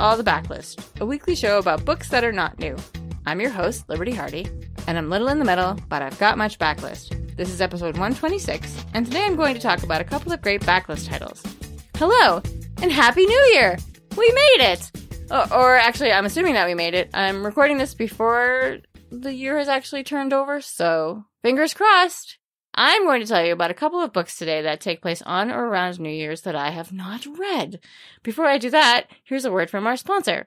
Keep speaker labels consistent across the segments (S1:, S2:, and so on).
S1: All the Backlist, a weekly show about books that are not new. I'm your host, Liberty Hardy, and I'm little in the middle, but I've got much backlist. This is episode 126, and today I'm going to talk about a couple of great backlist titles. Hello, and Happy New Year! We made it! Or, or actually, I'm assuming that we made it. I'm recording this before the year has actually turned over, so fingers crossed. I'm going to tell you about a couple of books today that take place on or around New Year's that I have not read. Before I do that, here's a word from our sponsor.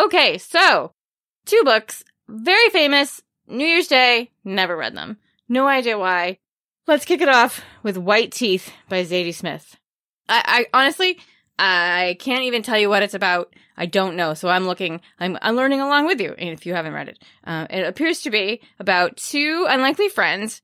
S1: Okay, so two books, very famous, New Year's Day, never read them. No idea why. Let's kick it off with White Teeth by Zadie Smith. I, I honestly, I can't even tell you what it's about. I don't know. So I'm looking, I'm, I'm learning along with you. if you haven't read it, uh, it appears to be about two unlikely friends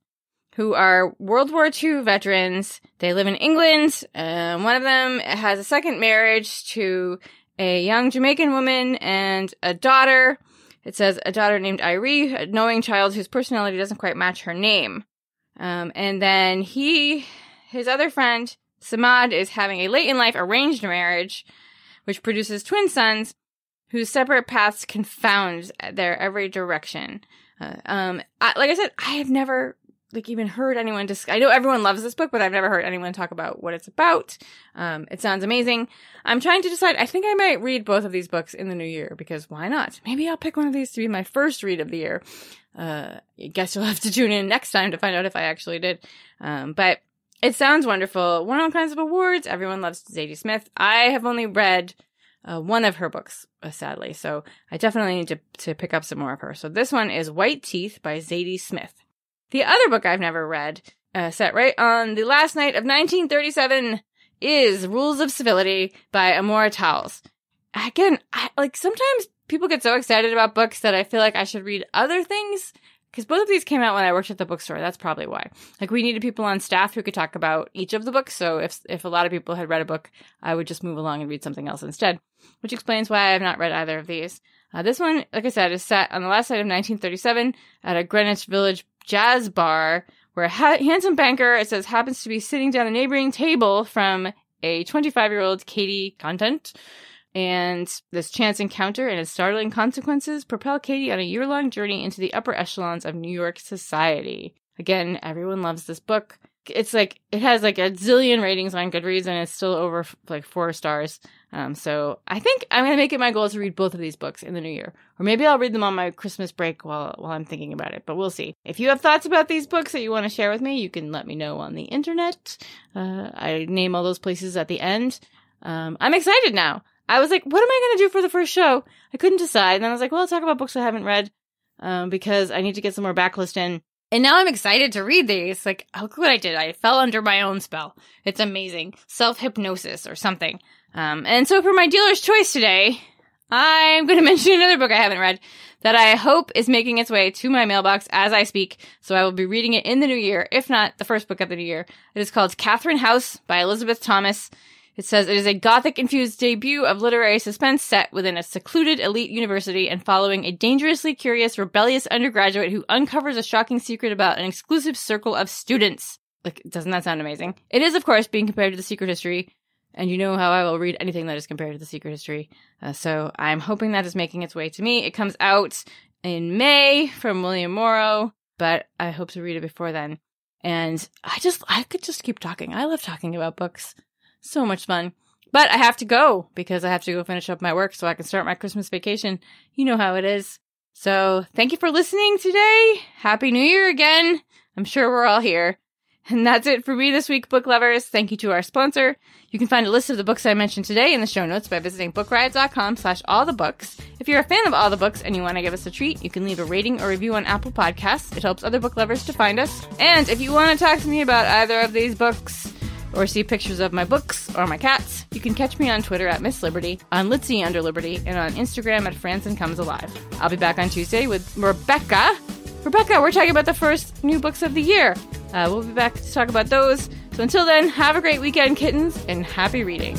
S1: who are World War II veterans. They live in England. One of them has a second marriage to a young Jamaican woman and a daughter. It says a daughter named Irie, a knowing child whose personality doesn't quite match her name. Um, and then he, his other friend, Samad, is having a late in life arranged marriage, which produces twin sons whose separate paths confound their every direction. Uh, um, I, like I said, I have never like even heard anyone discuss. I know everyone loves this book, but I've never heard anyone talk about what it's about. Um, it sounds amazing. I'm trying to decide. I think I might read both of these books in the new year because why not? Maybe I'll pick one of these to be my first read of the year. Uh, I guess you'll have to tune in next time to find out if I actually did. Um, but it sounds wonderful. Won all kinds of awards. Everyone loves Zadie Smith. I have only read uh, one of her books, uh, sadly, so I definitely need to, to pick up some more of her. So this one is White Teeth by Zadie Smith. The other book I've never read, uh, set right on the last night of 1937, is Rules of Civility by Amor Towles. Again, I, like sometimes people get so excited about books that I feel like I should read other things. Because both of these came out when I worked at the bookstore. That's probably why. Like we needed people on staff who could talk about each of the books. So if if a lot of people had read a book, I would just move along and read something else instead. Which explains why I have not read either of these. Uh, this one, like I said, is set on the last night of 1937 at a Greenwich Village jazz bar where a ha- handsome banker, it says, happens to be sitting down a neighboring table from a 25 year old Katey Kontent. And this chance encounter and its startling consequences propel Katie on a year long journey into the upper echelons of New York society. Again, everyone loves this book it's like it has like a zillion ratings on Goodreads and it's still over like four stars. Um, so I think I'm gonna make it my goal to read both of these books in the new year, or maybe I'll read them on my Christmas break while while I'm thinking about it. But we'll see. If you have thoughts about these books that you want to share with me, you can let me know on the internet. Uh, I name all those places at the end. Um, I'm excited now. I was like, what am I gonna do for the first show? I couldn't decide. And then I was like, well, I'll talk about books I haven't read um, because I need to get some more backlist in. And now I'm excited to read these. Like, look what I did. I fell under my own spell. It's amazing. Self hypnosis or something. Um, and so for my dealer's choice today, I'm going to mention another book I haven't read that I hope is making its way to my mailbox as I speak. So I will be reading it in the new year, if not the first book of the new year. It is called Catherine House by Elisabeth Thomas. It says it is a gothic infused debut of literary suspense set within a secluded elite university and following a dangerously curious, rebellious undergraduate who uncovers a shocking secret about an exclusive circle of students. Like, doesn't that sound amazing? It is, of course, being compared to the secret history, and you know how I will read anything that is compared to the secret history. Uh, so I'm hoping that is making its way to me. It comes out in May from William Morrow, but I hope to read it before then. And I just, I could just keep talking. I love talking about books. So much fun. But I have to go because I have to go finish up my work so I can start my Christmas vacation. You know how it is. So thank you for listening today. Happy New Year again. I'm sure we're all here. And that's it for me this week, book lovers. Thank you to our sponsor. You can find a list of the books I mentioned today in the show notes by visiting bookriot.com slash all the books. If you're a fan of all the books and you want to give us a treat, you can leave a rating or review on Apple Podcasts. It helps other book lovers to find us. And if you want to talk to me about either of these books, or see pictures of my books or my cats, you can catch me on Twitter at Miss Liberty, on Litsy under Liberty, and on Instagram at Franzen Comes Alive. I'll be back on Tuesday with Rebecca. Rebecca, we're talking about the first new books of the year. Uh, we'll be back to talk about those. So until then, have a great weekend, kittens, and happy reading.